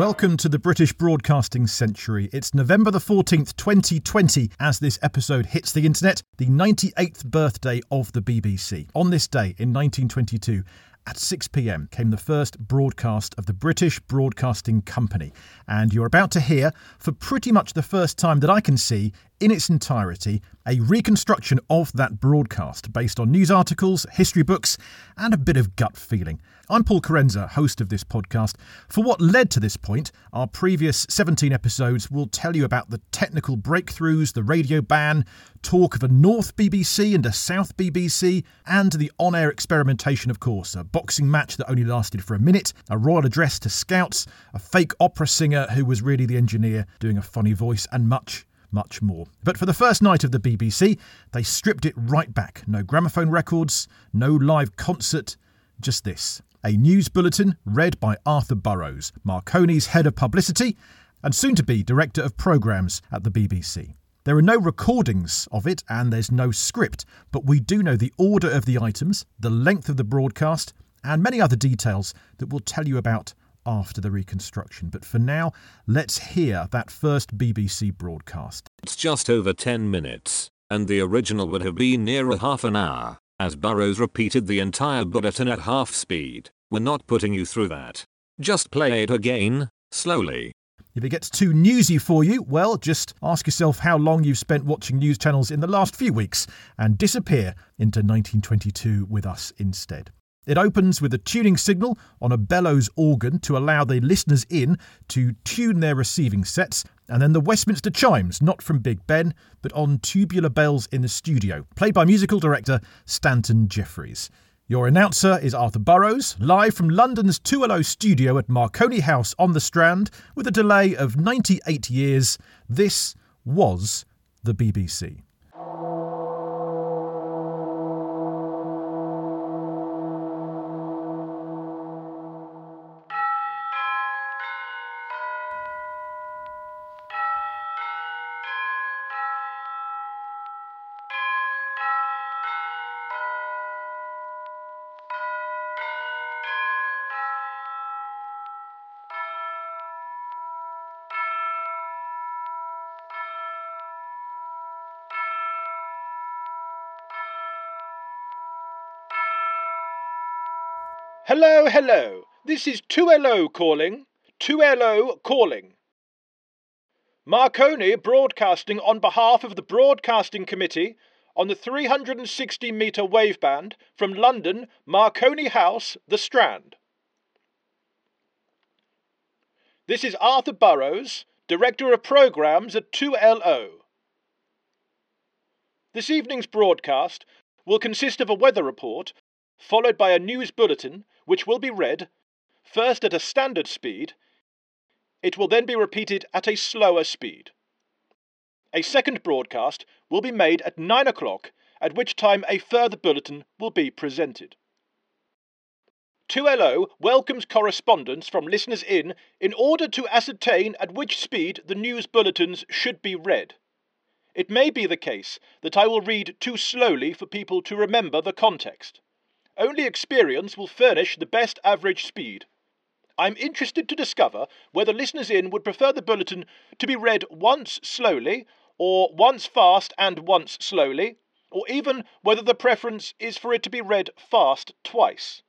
Welcome to the British Broadcasting Century. It's November the 14th, 2020, as this episode hits the internet, the 98th birthday of the BBC. On this day in 1922, at 6 pm came the first broadcast of the British Broadcasting Company, and you're about to hear, for pretty much the first time that I can see in its entirety, a reconstruction of that broadcast based on news articles, history books, and a bit of gut feeling. I'm Paul Kerensa, host of this podcast. For what led to this point, our previous 17 episodes will tell you about the technical breakthroughs, the radio ban, talk of a North BBC and a South BBC, and the on air experimentation, of course. A boxing match that only lasted for a minute, a royal address to scouts, a fake opera singer who was really the engineer doing a funny voice, and much, much more. But for the first night of the BBC, they stripped it right back. No gramophone records, no live concert, just this a news bulletin read by Arthur Burrows, Marconi's head of publicity and soon to be director of programmes at the BBC. There are no recordings of it and there's no script, but we do know the order of the items, the length of the broadcast, and many other details that we'll tell you about after the reconstruction. But for now, let's hear that first BBC broadcast. It's just over 10 minutes, and the original would have been near a half an hour. As Burrows repeated the entire bulletin at half speed, we're not putting you through that. Just play it again, slowly. If it gets too newsy for you, well, just ask yourself how long you've spent watching news channels in the last few weeks and disappear into 1922 with us instead. It opens with a tuning signal on a bellows organ to allow the listeners in to tune their receiving sets, and then the Westminster chimes, not from Big Ben, but on tubular bells in the studio, played by musical director Stanton Jefferies. Your announcer is Arthur Burrows, live from London's 2LO studio at Marconi House on the Strand, with a delay of 98 years. This was the BBC. Hello, hello. This is 2LO calling. 2LO calling. Marconi broadcasting on behalf of the Broadcasting Committee on the 360 metre waveband from London, Marconi House, The Strand. This is Arthur Burrows, Director of Programmes at 2LO. This evening's broadcast will consist of a weather report followed by a news bulletin which will be read first at a standard speed. It will then be repeated at a slower speed. A second broadcast will be made at 9 o'clock, at which time a further bulletin will be presented. 2LO welcomes correspondence from listeners in in order to ascertain at which speed the news bulletins should be read. It may be the case that I will read too slowly for people to remember the context. Only experience will furnish the best average speed. I'm interested to discover whether listeners in would prefer the bulletin to be read once slowly, or once fast and once slowly, or even whether the preference is for it to be read fast twice.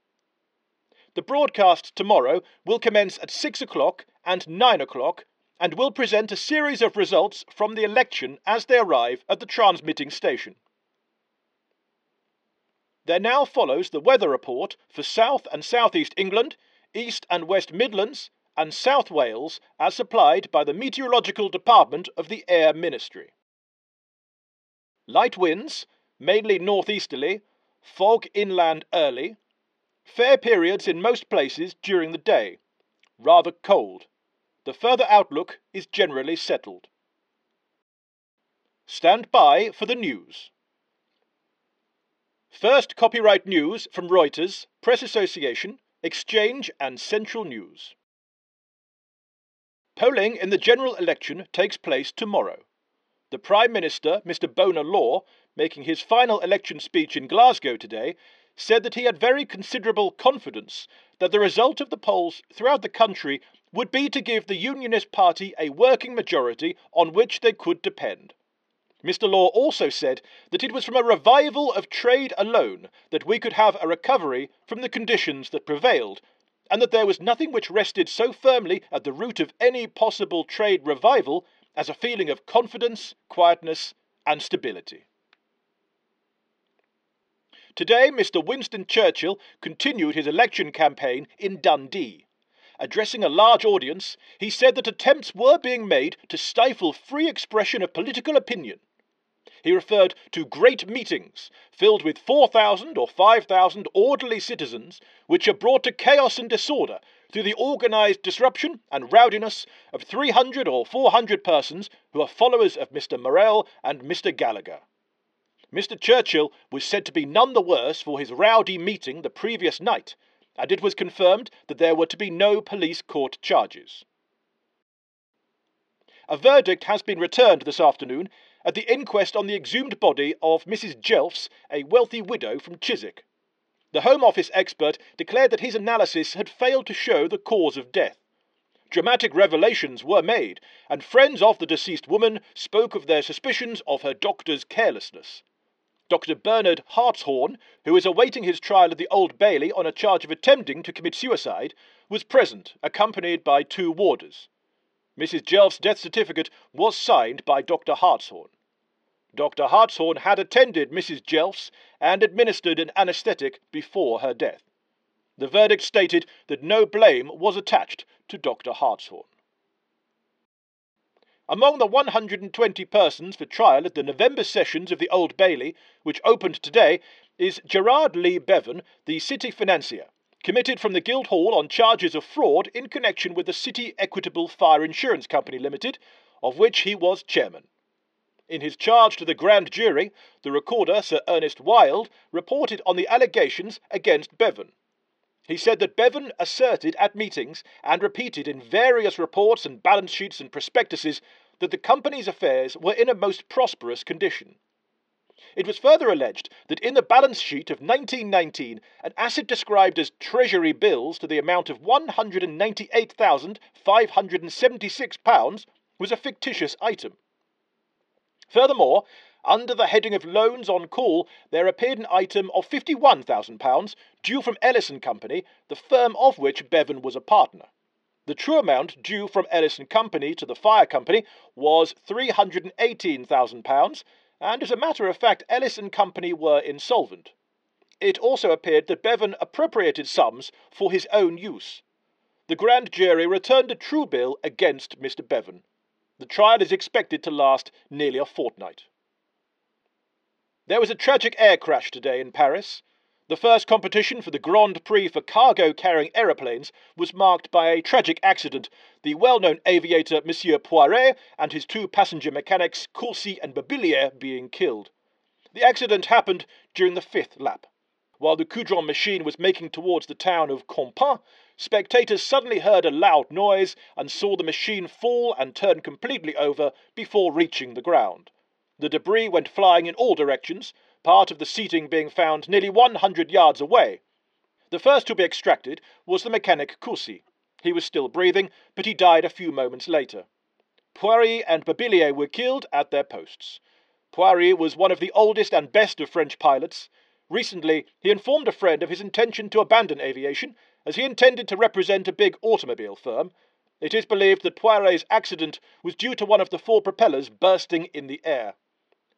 The broadcast tomorrow will commence at 6 o'clock and 9 o'clock and will present a series of results from the election as they arrive at the transmitting station. There now follows the weather report for South and South East England, East and West Midlands, and South Wales as supplied by the Meteorological Department of the Air Ministry. Light winds, mainly northeasterly, fog inland early, fair periods in most places during the day, rather cold. The further outlook is generally settled. Stand by for the news. First copyright news from Reuters, Press Association, Exchange, and Central News. Polling in the general election takes place tomorrow. The Prime Minister, Mr. Bonar Law, making his final election speech in Glasgow today, said that he had very considerable confidence that the result of the polls throughout the country would be to give the Unionist Party a working majority on which they could depend. Mr. Law also said that it was from a revival of trade alone that we could have a recovery from the conditions that prevailed, and that there was nothing which rested so firmly at the root of any possible trade revival as a feeling of confidence, quietness, and stability. Today, Mr. Winston Churchill continued his election campaign in Dundee. Addressing a large audience, he said that attempts were being made to stifle free expression of political opinion. He referred to great meetings filled with 4,000 or 5,000 orderly citizens, which are brought to chaos and disorder through the organised disruption and rowdiness of 300 or 400 persons who are followers of Mr. Morel and Mr. Gallacher. Mr. Churchill was said to be none the worse for his rowdy meeting the previous night, and it was confirmed that there were to be no police court charges. A verdict has been returned this afternoon at the inquest on the exhumed body of Mrs. Jelfs, a wealthy widow from Chiswick. The Home Office expert declared that his analysis had failed to show the cause of death. Dramatic revelations were made, and friends of the deceased woman spoke of their suspicions of her doctor's carelessness. Dr. Bernard Hartshorn, who is awaiting his trial at the Old Bailey on a charge of attempting to commit suicide, was present, accompanied by two warders. Mrs. Jelf's death certificate was signed by Dr. Hartshorn. Dr. Hartshorn had attended Mrs. Jelf's and administered an anaesthetic before her death. The verdict stated that no blame was attached to Dr. Hartshorn. Among the 120 persons for trial at the November sessions of the Old Bailey, which opened today, is Gerard Lee Bevan, the city financier, committed from the Guildhall on charges of fraud in connection with the City Equitable Fire Insurance Company Limited, of which he was chairman. In his charge to the grand jury, the recorder, Sir Ernest Wilde, reported on the allegations against Bevan. He said that Bevan asserted at meetings and repeated in various reports and balance sheets and prospectuses that the company's affairs were in a most prosperous condition. It was further alleged that in the balance sheet of 1919, an asset described as Treasury bills to the amount of £198,576 was a fictitious item. Furthermore, under the heading of loans on call, there appeared an item of £51,000 due from Ellis and Company, the firm of which Bevan was a partner. The true amount due from Ellis and Company to the fire company was £318,000, and as a matter of fact, Ellis and Company were insolvent. It also appeared that Bevan appropriated sums for his own use. The grand jury returned a true bill against Mr. Bevan. The trial is expected to last nearly a fortnight. There was a tragic air crash today in Paris. The first competition for the Grand Prix for cargo carrying aeroplanes was marked by a tragic accident, the well known aviator Monsieur Poiret and his two passenger mechanics Courcy and Babillier being killed. The accident happened during the fifth lap. While the Caudron machine was making towards the town of Campan, spectators suddenly heard a loud noise and saw the machine fall and turn completely over before reaching the ground. The debris went flying in all directions, part of the seating being found nearly 100 yards away. The first to be extracted was the mechanic Courcy. He was still breathing, but he died a few moments later. Poiret and Babillier were killed at their posts. Poiret was one of the oldest and best of French pilots. Recently, he informed a friend of his intention to abandon aviation, as he intended to represent a big automobile firm. It is believed that Poiret's accident was due to one of the four propellers bursting in the air.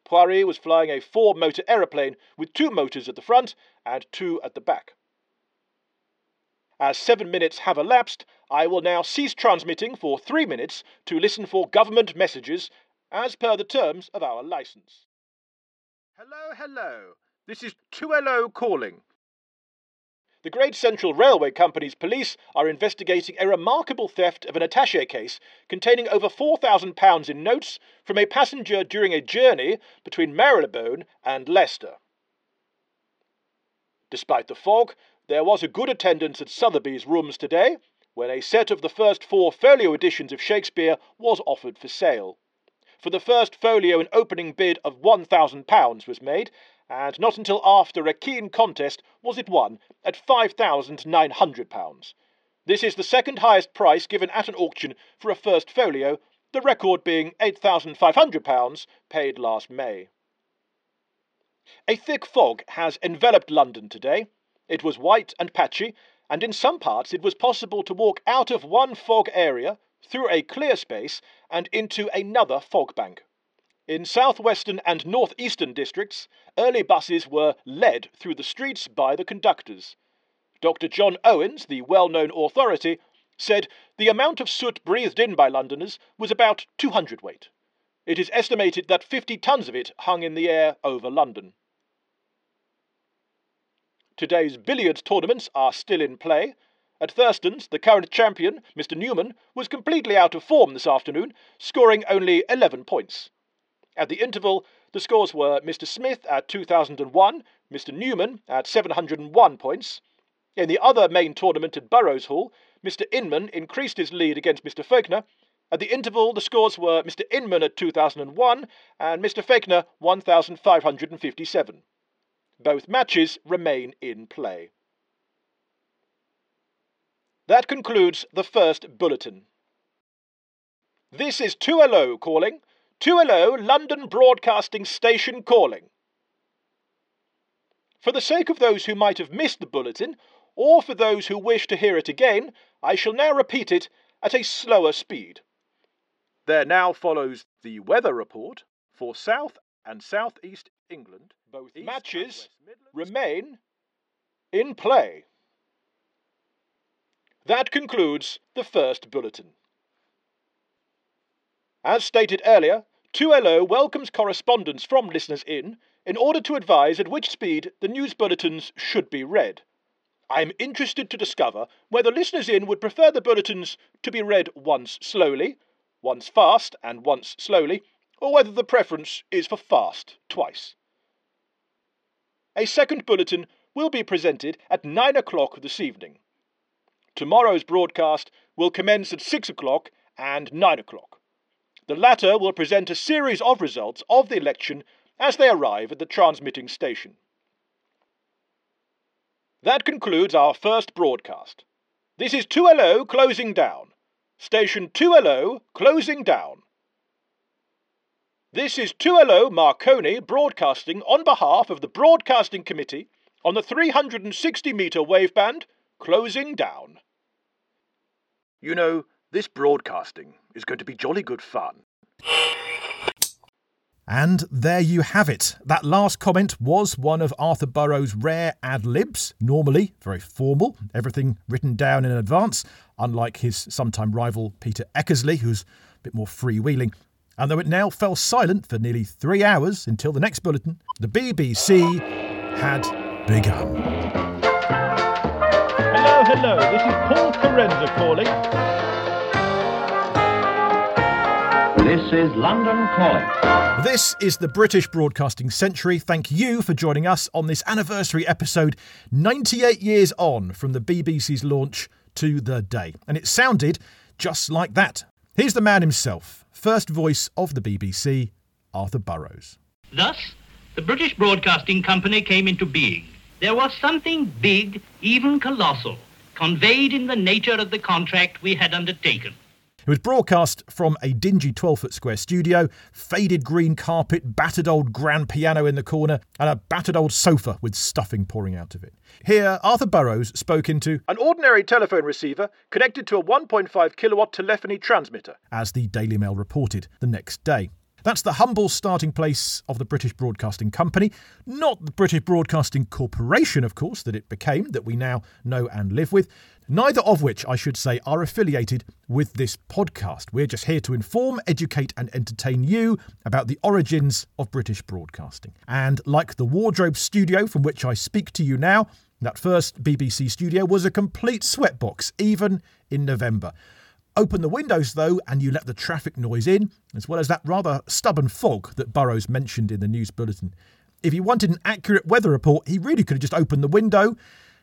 Poiret was flying a four motor aeroplane with two motors at the front and two at the back. As seven minutes have elapsed, I will now cease transmitting for three minutes to listen for government messages as per the terms of our license. Hello, hello. This is 2LO calling. The Great Central Railway Company's police are investigating a remarkable theft of an attache case containing over £4,000 in notes from a passenger during a journey between Marylebone and Leicester. Despite the fog, there was a good attendance at Sotheby's rooms today, when a set of the first four folio editions of Shakespeare was offered for sale. For the first folio, an opening bid of £1,000 was made, and not until after a keen contest was it won at £5,900. This is the second highest price given at an auction for a first folio, the record being £8,500 paid last May. A thick fog has enveloped London today. It was white and patchy, and in some parts it was possible to walk out of one fog area, through a clear space, and into another fog bank. In southwestern and northeastern districts, early buses were led through the streets by the conductors. Dr. John Owens, the well known authority, said the amount of soot breathed in by Londoners was about 200 weight. It is estimated that 50 tons of it hung in the air over London. Today's billiards tournaments are still in play. At Thurston's, the current champion, Mr. Newman, was completely out of form this afternoon, scoring only 11 points. At the interval, the scores were Mr. Smith at 2001, Mr. Newman at 701 points. In the other main tournament at Burroughes Hall, Mr. Inman increased his lead against Mr. Faulkner. At the interval, the scores were Mr. Inman at 2001 and Mr. Faulkner 1557. Both matches remain in play. That concludes the first bulletin. This is 2LO calling. 2LO London Broadcasting Station calling. For the sake of those who might have missed the bulletin, or for those who wish to hear it again, I shall now repeat it at a slower speed. There now follows the weather report for South and South East England. Both matches remain in play. That concludes the first bulletin. As stated earlier, 2LO welcomes correspondence from listeners in in order to advise at which speed the news bulletins should be read. I am interested to discover whether listeners in would prefer the bulletins to be read once slowly, once fast, and once slowly, or whether the preference is for fast twice. A second bulletin will be presented at 9 o'clock this evening. Tomorrow's broadcast will commence at 6 o'clock and 9 o'clock. The latter will present a series of results of the election as they arrive at the transmitting station. That concludes our first broadcast. This is 2LO closing down. Station 2LO closing down. This is 2LO Marconi broadcasting on behalf of the Broadcasting Committee on the 360 metre waveband, closing down. You know, this broadcasting is going to be jolly good fun. And there you have it. That last comment was one of Arthur Burrows' rare ad libs, normally very formal, everything written down in advance, unlike his sometime rival Peter Eckersley, who's a bit more freewheeling. And though it now fell silent for nearly three hours until the next bulletin, the BBC had begun. Hello, hello, this is Paul Kerensa calling. Is London Calling. This is the British Broadcasting Century. Thank you for joining us on this anniversary episode, 98 years on from the BBC's launch to the day. And it sounded just like that. Here's the man himself, first voice of the BBC, Arthur Burrows. Thus, the British Broadcasting Company came into being. There was something big, even colossal, conveyed in the nature of the contract we had undertaken. It was broadcast from a dingy 12 foot square studio, faded green carpet, battered old grand piano in the corner, and a battered old sofa with stuffing pouring out of it. Here, Arthur Burrows spoke into an ordinary telephone receiver connected to a 1.5 kilowatt telephony transmitter, as the Daily Mail reported the next day. That's the humble starting place of the British Broadcasting Company, not the British Broadcasting Corporation, of course, that it became, that we now know and live with, neither of which, I should say, are affiliated with this podcast. We're just here to inform, educate, and entertain you about the origins of British broadcasting. And like the wardrobe studio from which I speak to you now, that first BBC studio was a complete sweatbox, even in November. Open the windows, though, and you let the traffic noise in, as well as that rather stubborn fog that Burrows mentioned in the news bulletin. If he wanted an accurate weather report, he really could have just opened the window,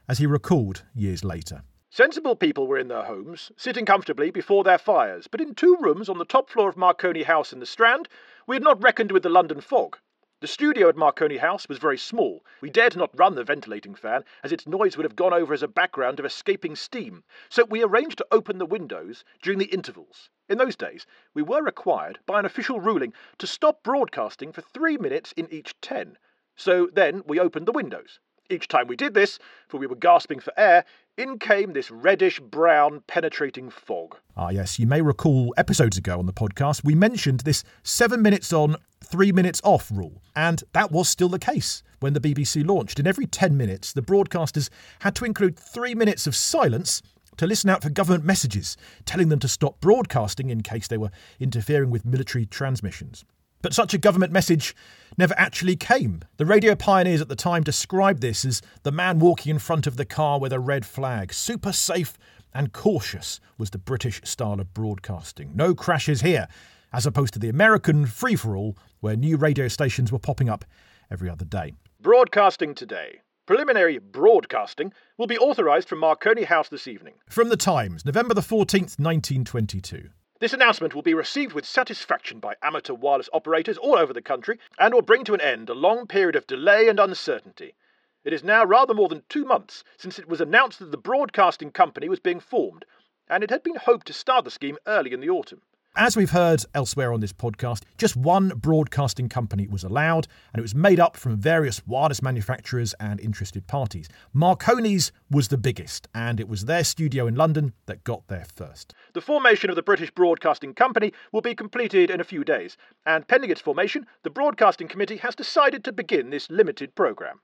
as he recalled years later. Sensible people were in their homes, sitting comfortably before their fires, but in two rooms on the top floor of Marconi House in the Strand, we had not reckoned with the London fog. The studio at Marconi House was very small. We dared not run the ventilating fan, as its noise would have gone over as a background of escaping steam, so we arranged to open the windows during the intervals. In those days, we were required, by an official ruling, to stop broadcasting for three minutes in each ten. So then we opened the windows. Each time we did this, for we were gasping for air, in came this reddish brown penetrating fog. Ah, yes, you may recall episodes ago on the podcast, we mentioned this seven minutes on, three minutes off rule. And that was still the case when the BBC launched. In every 10 minutes, the broadcasters had to include three minutes of silence to listen out for government messages telling them to stop broadcasting in case they were interfering with military transmissions. But such a government message never actually came. The radio pioneers at the time described this as the man walking in front of the car with a red flag. Super safe and cautious was the British style of broadcasting. No crashes here, as opposed to the American free for all, where new radio stations were popping up every other day. Broadcasting today. Preliminary broadcasting will be authorised from Marconi House this evening. From the Times, November the 14th, 1922. This announcement will be received with satisfaction by amateur wireless operators all over the country and will bring to an end a long period of delay and uncertainty. It is now rather more than two months since it was announced that the broadcasting company was being formed, and it had been hoped to start the scheme early in the autumn. As we've heard elsewhere on this podcast, just one broadcasting company was allowed, and it was made up from various wireless manufacturers and interested parties. Marconi's was the biggest, and it was their studio in London that got there first. The formation of the British Broadcasting Company will be completed in a few days, and pending its formation, the Broadcasting Committee has decided to begin this limited programme.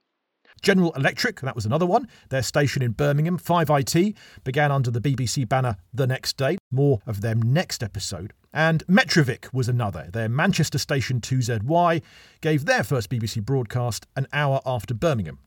General Electric, that was another one. Their station in Birmingham, 5IT, began under the BBC banner the next day. More of them next episode. And Metrovick was another. Their Manchester station 2ZY gave their first BBC broadcast an hour after Birmingham.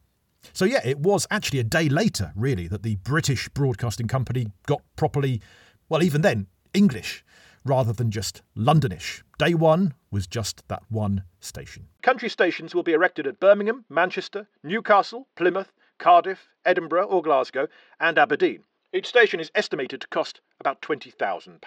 So, yeah, it was actually a day later, really, that the British Broadcasting Company got properly, well, even then, English rather than just Londonish. Day one was just that one station. Country stations will be erected at Birmingham, Manchester, Newcastle, Plymouth, Cardiff, Edinburgh or Glasgow, and Aberdeen. Each station is estimated to cost about £20,000.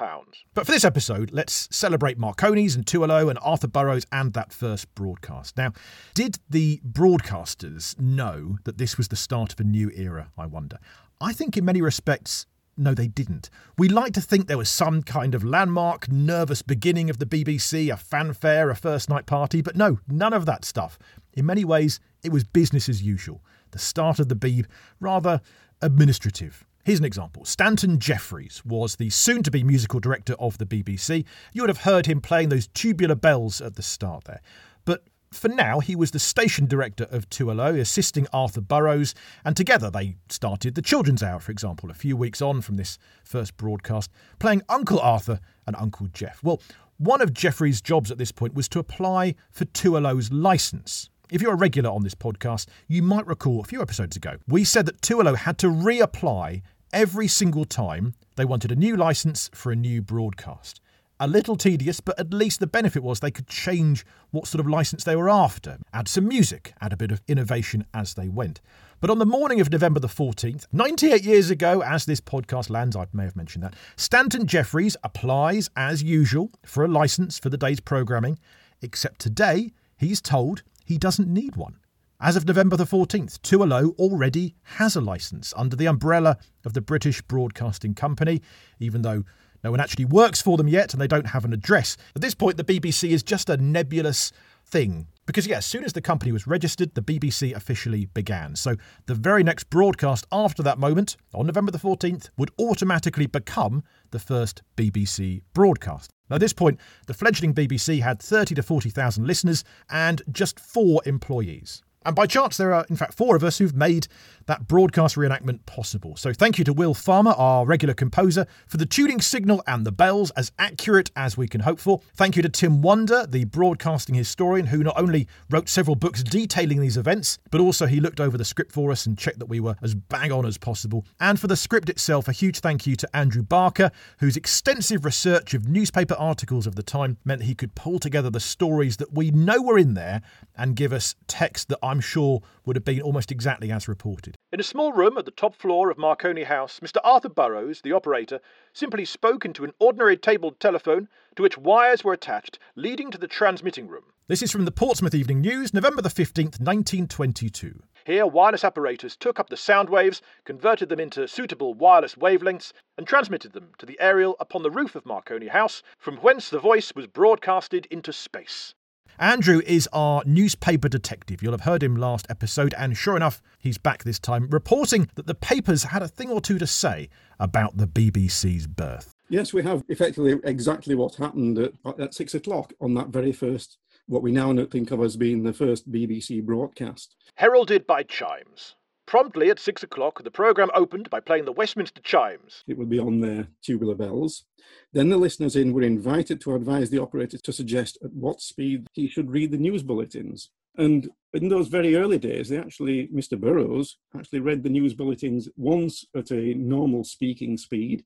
But for this episode, let's celebrate Marconi's and 2LO and Arthur Burrows and that first broadcast. Now, did the broadcasters know that this was the start of a new era, I wonder? I think in many respects, no, they didn't. We like to think there was some kind of landmark, nervous beginning of the BBC, a fanfare, a first night party, but no, none of that stuff. In many ways, it was business as usual. The start of the Beeb, rather administrative. Here's an example. Stanton Jefferies was the soon to be musical director of the BBC. You would have heard him playing those tubular bells at the start there. But for now, he was the station director of 2LO, assisting Arthur Burrows, and together they started the Children's Hour, for example, a few weeks on from this first broadcast, playing Uncle Arthur and Uncle Jeff. Well, one of Jefferies' jobs at this point was to apply for 2LO's license. If you're a regular on this podcast, you might recall a few episodes ago, we said that 2LO had to reapply every single time they wanted a new license for a new broadcast. A little tedious, but at least the benefit was they could change what sort of license they were after, add some music, add a bit of innovation as they went. But on the morning of November the 14th, 98 years ago, as this podcast lands, I may have mentioned that, Stanton Jefferies applies as usual for a license for the day's programming, except today he's told he doesn't need one. As of November the 14th, 2LO already has a licence under the umbrella of the British Broadcasting Company, even though no one actually works for them yet and they don't have an address. At this point, the BBC is just a nebulous thing. Because, yeah, as soon as the company was registered, the BBC officially began. So the very next broadcast after that moment, on November the 14th, would automatically become the first BBC broadcast. Now, at this point, the fledgling BBC had 30 to 40,000 listeners and just four employees. And by chance, there are, in fact, four of us who've made that broadcast reenactment possible. So thank you to Will Farmer, our regular composer, for the tuning signal and the bells as accurate as we can hope for. Thank you to Tim Wander, the broadcasting historian, who not only wrote several books detailing these events, but also he looked over the script for us and checked that we were as bang on as possible. And for the script itself, a huge thank you to Andrew Barker, whose extensive research of newspaper articles of the time meant he could pull together the stories that we know were in there and give us text that I'm sure would have been almost exactly as reported. In a small room at the top floor of Marconi House, Mr. Arthur Burrows, the operator, simply spoke into an ordinary tabled telephone to which wires were attached, leading to the transmitting room. This is from the Portsmouth Evening News, November the 15th, 1922. Here, wireless operators took up the sound waves, converted them into suitable wireless wavelengths, and transmitted them to the aerial upon the roof of Marconi House, from whence the voice was broadcasted into space. Andrew is our newspaper detective. You'll have heard him last episode, and sure enough, he's back this time reporting that the papers had a thing or two to say about the BBC's birth. Yes, we have effectively exactly what happened at, at six o'clock on that very first what we now think of as being the first BBC broadcast. Heralded by chimes. Promptly at six o'clock, the programme opened by playing the Westminster chimes. It would be on their tubular bells. Then the listeners in were invited to advise the operator to suggest at what speed he should read the news bulletins. And in those very early days, they actually, Mr. Burrows actually read the news bulletins once at a normal speaking speed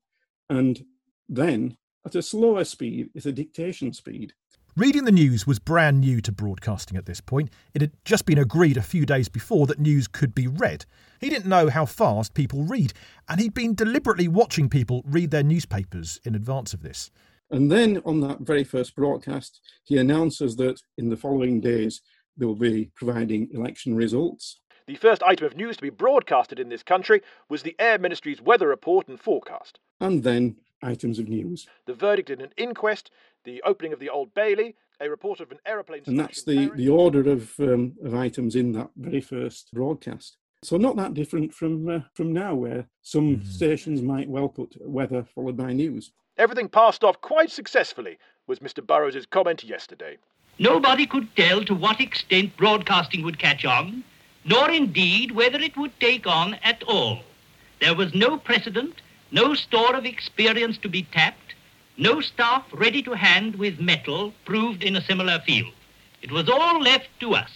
and then at a slower speed, at a dictation speed. Reading the news was brand new to broadcasting at this point. It had just been agreed a few days before that news could be read. He didn't know how fast people read, and he'd been deliberately watching people read their newspapers in advance of this. And then on that very first broadcast, he announces that in the following days they will be providing election results. The first item of news to be broadcasted in this country was the Air Ministry's weather report and forecast. And then items of news. The verdict in an inquest, the opening of the Old Bailey, a report of an aeroplane. And that's the, the order of, um, of items in that very first broadcast. So not that different from uh, from now, where some mm. stations might well put weather followed by news. Everything passed off quite successfully, was Mr. Burrows' comment yesterday. Nobody could tell to what extent broadcasting would catch on, nor indeed whether it would take on at all. There was no precedent no store of experience to be tapped, no staff ready to hand with metal proved in a similar field. It was all left to us.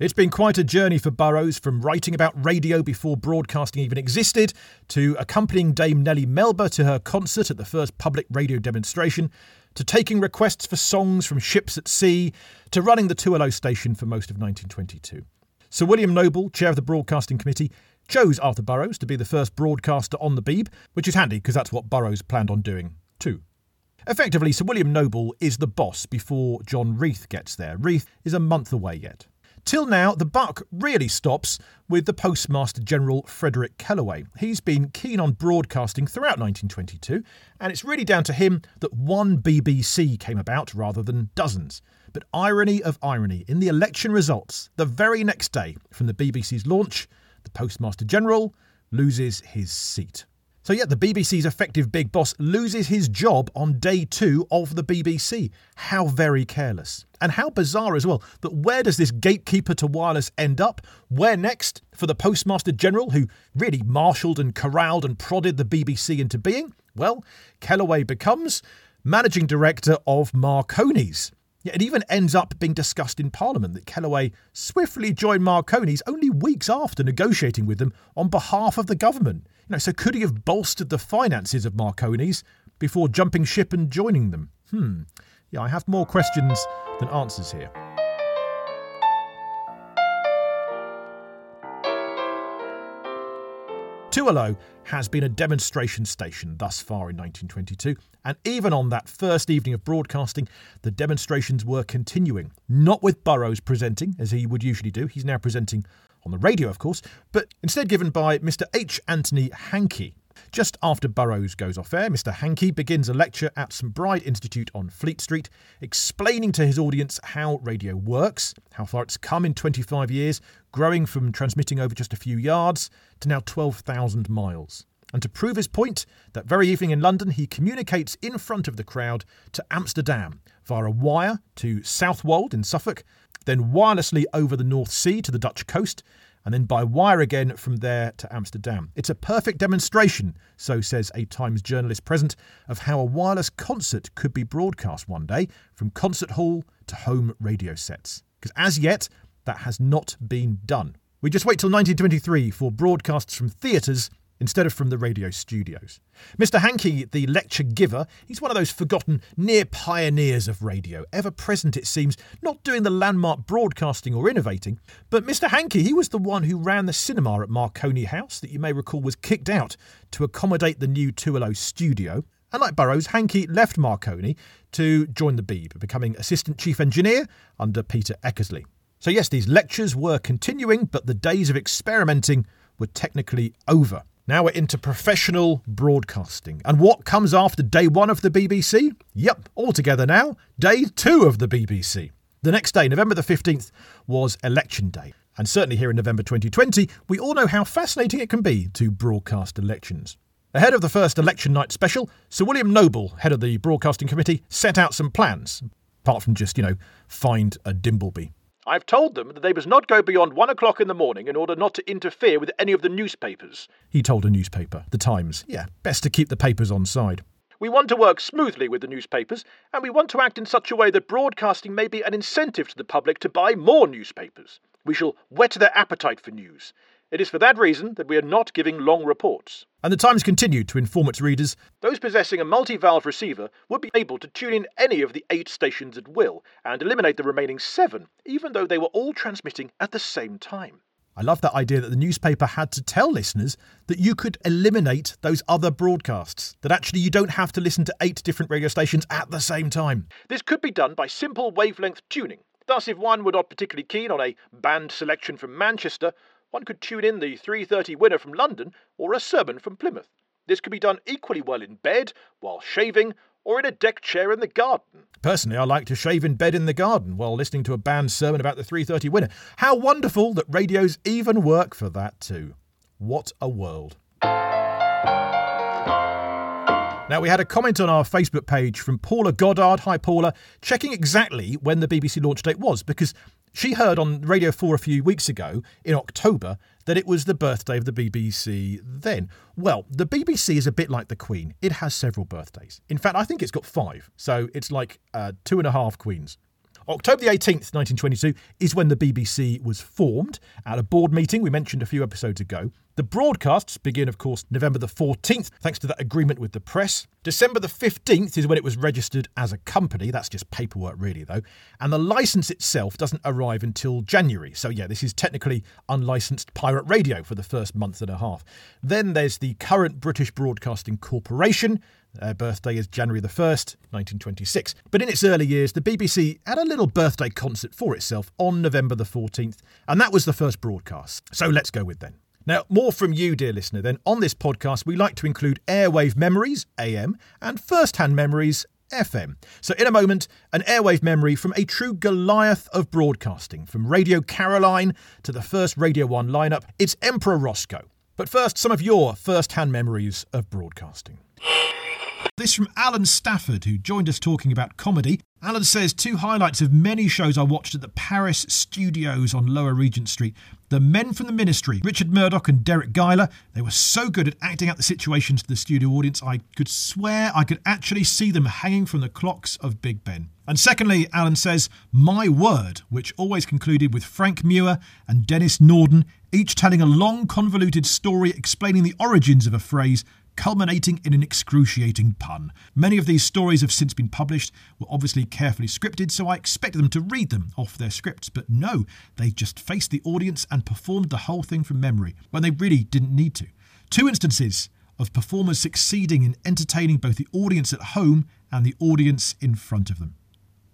It's been quite a journey for Burrows from writing about radio before broadcasting even existed, to accompanying Dame Nellie Melba to her concert at the first public radio demonstration, to taking requests for songs from ships at sea, to running the 2LO station for most of 1922. Sir William Noble, chair of the Broadcasting Committee, chose Arthur Burrows to be the first broadcaster on the Beeb, which is handy because that's what Burrows planned on doing too. Effectively, Sir William Noble is the boss before John Reith gets there. Reith is a month away yet. Till now, the buck really stops with the Postmaster General Frederick Kellaway. He's been keen on broadcasting throughout 1922, and it's really down to him that one BBC came about rather than dozens. But irony of irony, in the election results, the very next day from the BBC's launch, the Postmaster General loses his seat. So, yeah, the BBC's effective big boss loses his job on day two of the BBC. How very careless. And how bizarre as well that where does this gatekeeper to wireless end up? Where next for the Postmaster General, who really marshalled and corralled and prodded the BBC into being? Well, Kellaway becomes managing director of Marconi's. Yeah, it even ends up being discussed in Parliament that Kellaway swiftly joined Marconi's only weeks after negotiating with them on behalf of the government. You know, so could he have bolstered the finances of Marconi's before jumping ship and joining them? Hmm. Yeah, I have more questions than answers here. 2LO has been a demonstration station thus far in 1922, and even on that first evening of broadcasting, the demonstrations were continuing. Not with Burrows presenting, as he would usually do, he's now presenting on the radio, of course, but instead given by Mr. H. Anthony Hankey. Just after Burrows goes off air, Mr. Hankey begins a lecture at St Bride Institute on Fleet Street, explaining to his audience how radio works, how far it's come in 25 years, growing from transmitting over just a few yards to now 12,000 miles. And to prove his point, that very evening in London, he communicates in front of the crowd to Amsterdam via a wire to Southwold in Suffolk, then wirelessly over the North Sea to the Dutch coast, and then by wire again from there to Amsterdam. It's a perfect demonstration, so says a Times journalist present, of how a wireless concert could be broadcast one day from concert hall to home radio sets. Because as yet, that has not been done. We just wait till 1923 for broadcasts from theatres instead of from the radio studios. Mr. Hankey, the lecture giver, he's one of those forgotten near pioneers of radio, ever present, it seems, not doing the landmark broadcasting or innovating. But Mr. Hankey, he was the one who ran the cinema at Marconi House that you may recall was kicked out to accommodate the new 2LO studio. And like Burrows, Hankey left Marconi to join the Beeb, becoming assistant chief engineer under Peter Eckersley. So, yes, these lectures were continuing, but the days of experimenting were technically over. Now we're into professional broadcasting. And what comes after day one of the BBC? Yep, all together now, day two of the BBC. The next day, November the 15th, was election day. And certainly here in November 2020, we all know how fascinating it can be to broadcast elections. Ahead of the first election night special, Sir William Noble, head of the broadcasting committee, set out some plans, apart from just, you know, find a Dimbleby. I've told them that they must not go beyond one o'clock in the morning in order not to interfere with any of the newspapers. He told a newspaper, The Times. Yeah, best to keep the papers on side. We want to work smoothly with the newspapers, and we want to act in such a way that broadcasting may be an incentive to the public to buy more newspapers. We shall whet their appetite for news. It is for that reason that we are not giving long reports. And the Times continued to inform its readers Those possessing a multi valve receiver would be able to tune in any of the eight stations at will and eliminate the remaining seven, even though they were all transmitting at the same time. I love that idea that the newspaper had to tell listeners that you could eliminate those other broadcasts, that actually you don't have to listen to eight different radio stations at the same time. This could be done by simple wavelength tuning. Thus, if one were not particularly keen on a band selection from Manchester, one could tune in the 3:30 winner from London or a sermon from Plymouth. This could be done equally well in bed, while shaving, or in a deck chair in the garden. Personally, I like to shave in bed in the garden while listening to a band sermon about the 3:30 winner. How wonderful that radios even work for that too. What a world. Now, we had a comment on our Facebook page from Paula Goddard. Hi, Paula. Checking exactly when the BBC launch date was because she heard on Radio 4 a few weeks ago, in October, that it was the birthday of the BBC then. Well, the BBC is a bit like the Queen. It has several birthdays. In fact, I think it's got five. So it's like uh, two and a half Queens. October the 18th, 1922, is when the BBC was formed at a board meeting we mentioned a few episodes ago. The broadcasts begin, of course, November the 14th, thanks to that agreement with the press. December the 15th is when it was registered as a company. That's just paperwork, really, though. And the license itself doesn't arrive until January. So, yeah, this is technically unlicensed pirate radio for the first month and a half. Then there's the current British Broadcasting Corporation. Their birthday is January the 1st, 1926. But in its early years, the BBC had a little birthday concert for itself on November the 14th, and that was the first broadcast. So let's go with then. Now, more from you, dear listener. Then on this podcast, we like to include airwave memories, AM, and first hand memories, FM. So, in a moment, an airwave memory from a true Goliath of broadcasting, from Radio Caroline to the first Radio 1 lineup. It's Emperor Rosko. But first, some of your first hand memories of broadcasting. This from Alan Stafford, who joined us talking about comedy. Alan says two highlights of many shows I watched at the Paris studios on Lower Regent Street. The Men from the Ministry, Richard Murdoch and Deryck Guyler, they were so good at acting out the situations to the studio audience, I could swear I could actually see them hanging from the clocks of Big Ben. And secondly, Alan says, My Word, which always concluded with Frank Muir and Denis Norden, each telling a long, convoluted story explaining the origins of a phrase culminating in an excruciating pun. Many of these stories have since been published, were obviously carefully scripted, so I expected them to read them off their scripts, but no, they just faced the audience and performed the whole thing from memory when they really didn't need to. Two instances of performers succeeding in entertaining both the audience at home and the audience in front of them.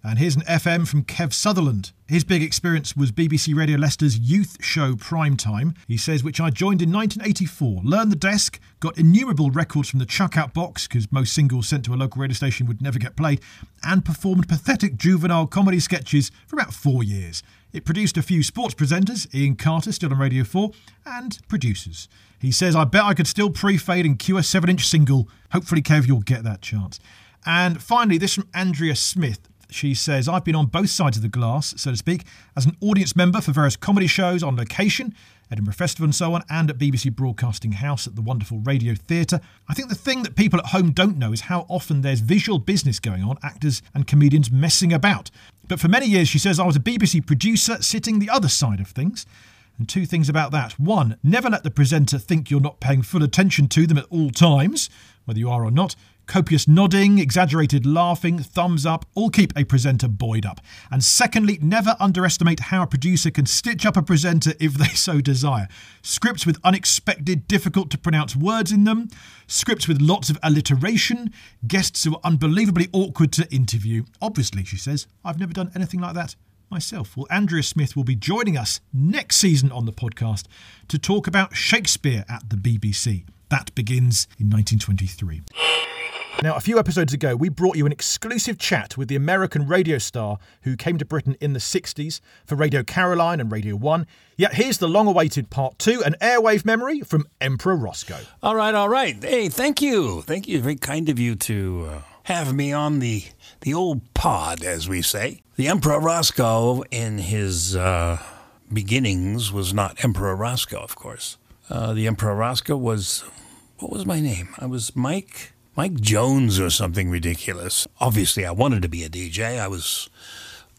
And here's an FM from Kev Sutherland. His big experience was BBC Radio Leicester's youth show Prime Time, he says, which I joined in 1984. Learned the desk, got innumerable records from the chuck out box, because most singles sent to a local radio station would never get played, and performed pathetic juvenile comedy sketches for about four years. It produced a few sports presenters, Ian Carter, still on Radio 4, and producers. He says, I bet I could still pre fade and cue a 7 inch single. Hopefully, Kev, you'll get that chance. And finally, this from Andrea Smith. She says, I've been on both sides of the glass, so to speak, as an audience member for various comedy shows on location, Edinburgh Festival and so on, and at BBC Broadcasting House at the wonderful Radio Theatre. I think the thing that people at home don't know is how often there's visual business going on, actors and comedians messing about. But for many years, she says, I was a BBC producer sitting the other side of things. And two things about that. One, never let the presenter think you're not paying full attention to them at all times, whether you are or not. Copious nodding, exaggerated laughing, thumbs up, all keep a presenter buoyed up. And secondly, never underestimate how a producer can stitch up a presenter if they so desire. Scripts with unexpected, difficult to pronounce words in them, scripts with lots of alliteration, guests who are unbelievably awkward to interview. Obviously, she says, I've never done anything like that myself. Well, Andrea Smith will be joining us next season on the podcast to talk about Shakespeare at the BBC. That begins in 1923. Now, a few episodes ago, we brought you an exclusive chat with the American radio star who came to Britain in the 60s for Radio Caroline and Radio 1. Yet here's the long awaited part two an airwave memory from Emperor Rosko. All right, all right. Hey, thank you. Thank you. Very kind of you to uh, have me on the, the old pod, as we say. The Emperor Rosko, in his uh, beginnings, was not Emperor Rosko, of course. Uh, the Emperor Rosko was, what was my name? I was Mike. Mike Jones or something ridiculous. Obviously, I wanted to be a DJ. I was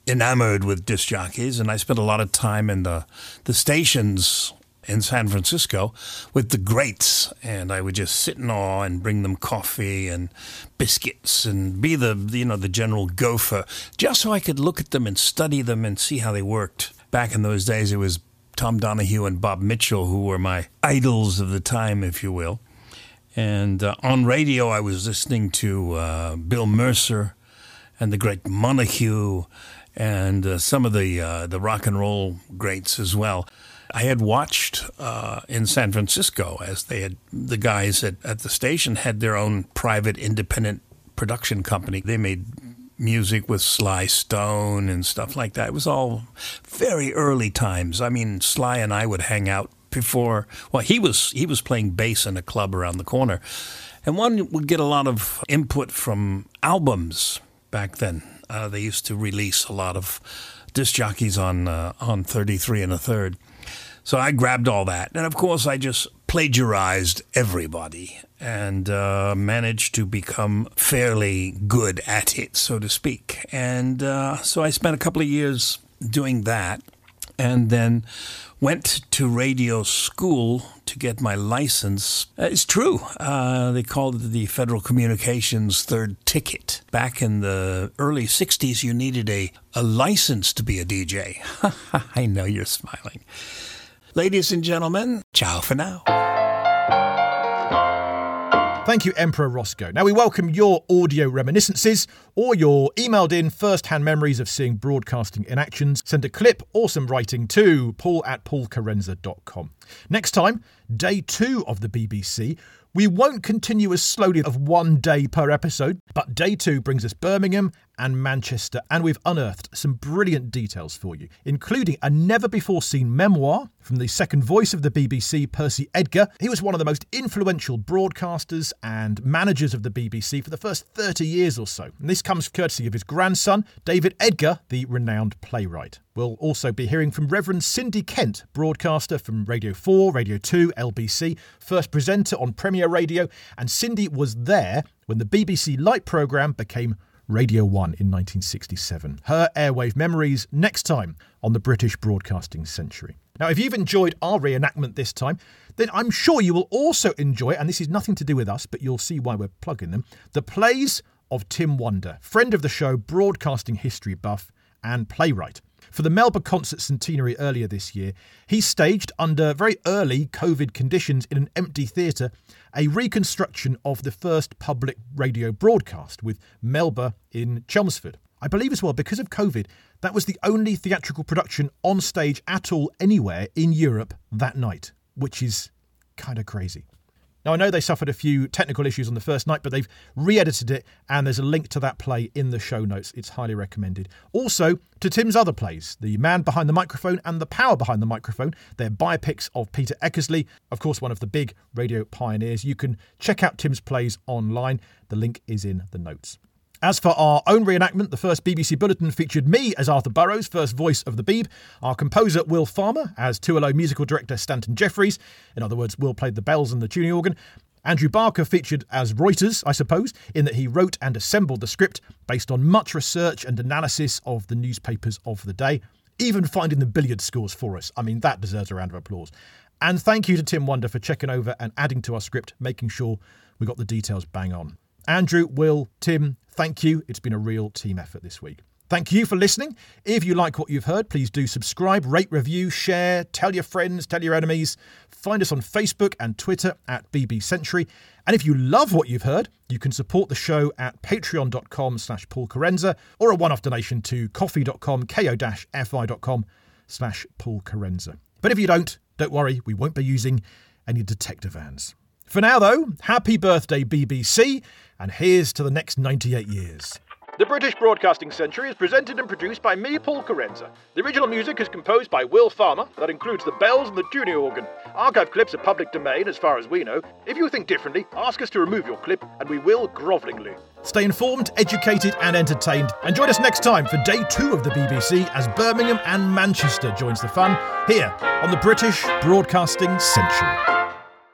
enamored with disc jockeys, and I spent a lot of time in the the stations in San Francisco with the greats, and I would just sit in awe and bring them coffee and biscuits and be the you know the general gopher, just so I could look at them and study them and see how they worked. Back in those days, it was Tom Donahue and Bob Mitchell who were my idols of the time, if you will. And uh, on radio, I was listening to uh, Bill Mercer and the great Montague and uh, some of the uh, the rock and roll greats as well. I had watched uh, in San Francisco as they had the guys at, at the station had their own private independent production company. They made music with Sly Stone and stuff like that. It was all very early times. I mean, Sly and I would hang out before. Well, he was he was playing bass in a club around the corner, and one would get a lot of input from albums back then. Uh, they used to release a lot of disc jockeys on uh, on 33 and a third. So I grabbed all that, and of course I just plagiarized everybody and uh, managed to become fairly good at it, so to speak. And uh, so I spent a couple of years doing that, and then went to radio school to get my license. Uh, it's true. Uh, they called it the Federal Communications Third Ticket. Back in the early 60s, you needed a, a license to be a DJ. I know you're smiling. Ladies and gentlemen, ciao for now. Thank you, Emperor Rosko. Now we welcome your audio reminiscences or your emailed in first hand memories of seeing broadcasting in actions. Send a clip or some writing to paul at paulkerensa.com. Next time, day two of the BBC. We won't continue as slowly of one day per episode, but day two brings us Birmingham and Manchester, and we've unearthed some brilliant details for you, including a never before seen memoir from the second voice of the BBC, Percy Edgar. He was one of the most influential broadcasters and managers of the BBC for the first 30 years or so. And this comes courtesy of his grandson, David Edgar, the renowned playwright. We'll also be hearing from Reverend Cindy Kent, broadcaster from Radio 4, Radio 2, LBC, first presenter on Premier Radio, and Cindy was there when the BBC Light programme became Radio 1 in 1967. Her airwave memories next time on the British Broadcasting Century. Now, if you've enjoyed our reenactment this time, then I'm sure you will also enjoy, and this is nothing to do with us, but you'll see why we're plugging them, the plays of Tim Wander, friend of the show, broadcasting history buff, and playwright. For the Melba Concert Centenary earlier this year, he staged, under very early COVID conditions in an empty theatre, a reconstruction of the first public radio broadcast with Melba in Chelmsford. I believe as well, because of COVID, that was the only theatrical production on stage at all anywhere in Europe that night, which is kind of crazy. Now, I know they suffered a few technical issues on the first night, but they've re edited it, and there's a link to that play in the show notes. It's highly recommended. Also, to Tim's other plays, The Man Behind the Microphone and The Power Behind the Microphone. They're biopics of Peter Eckersley, of course, one of the big radio pioneers. You can check out Tim's plays online. The link is in the notes. As for our own reenactment, the first BBC Bulletin featured me as Arthur Burrows, first voice of the Beeb, our composer Will Farmer as 2LO musical director Stanton Jefferies, in other words, Will played the bells and the tuning organ. Andrew Barker featured as Reuters, I suppose, in that he wrote and assembled the script based on much research and analysis of the newspapers of the day, even finding the billiard scores for us. I mean, that deserves a round of applause. And thank you to Tim Wander for checking over and adding to our script, making sure we got the details bang on. Andrew, Will, Tim, thank you. It's been a real team effort this week. Thank you for listening. If you like what you've heard, please do subscribe, rate, review, share, tell your friends, tell your enemies. Find us on Facebook and Twitter at BB Century. And if you love what you've heard, you can support the show at patreon.com slash Paul Kerensa or a one-off donation to ko-fi.com, ko-fi.com slash Paul Kerensa. But if you don't, don't worry, we won't be using any detector vans. For now, though, happy birthday, BBC, and here's to the next 98 years. The British Broadcasting Century is presented and produced by me, Paul Kerensa. The original music is composed by Will Farmer, that includes the bells and the tuning organ. Archive clips are public domain as far as we know. If you think differently, ask us to remove your clip, and we will grovellingly. Stay informed, educated, and entertained. And join us next time for day two of the BBC as Birmingham and Manchester joins the fun here on the British Broadcasting Century.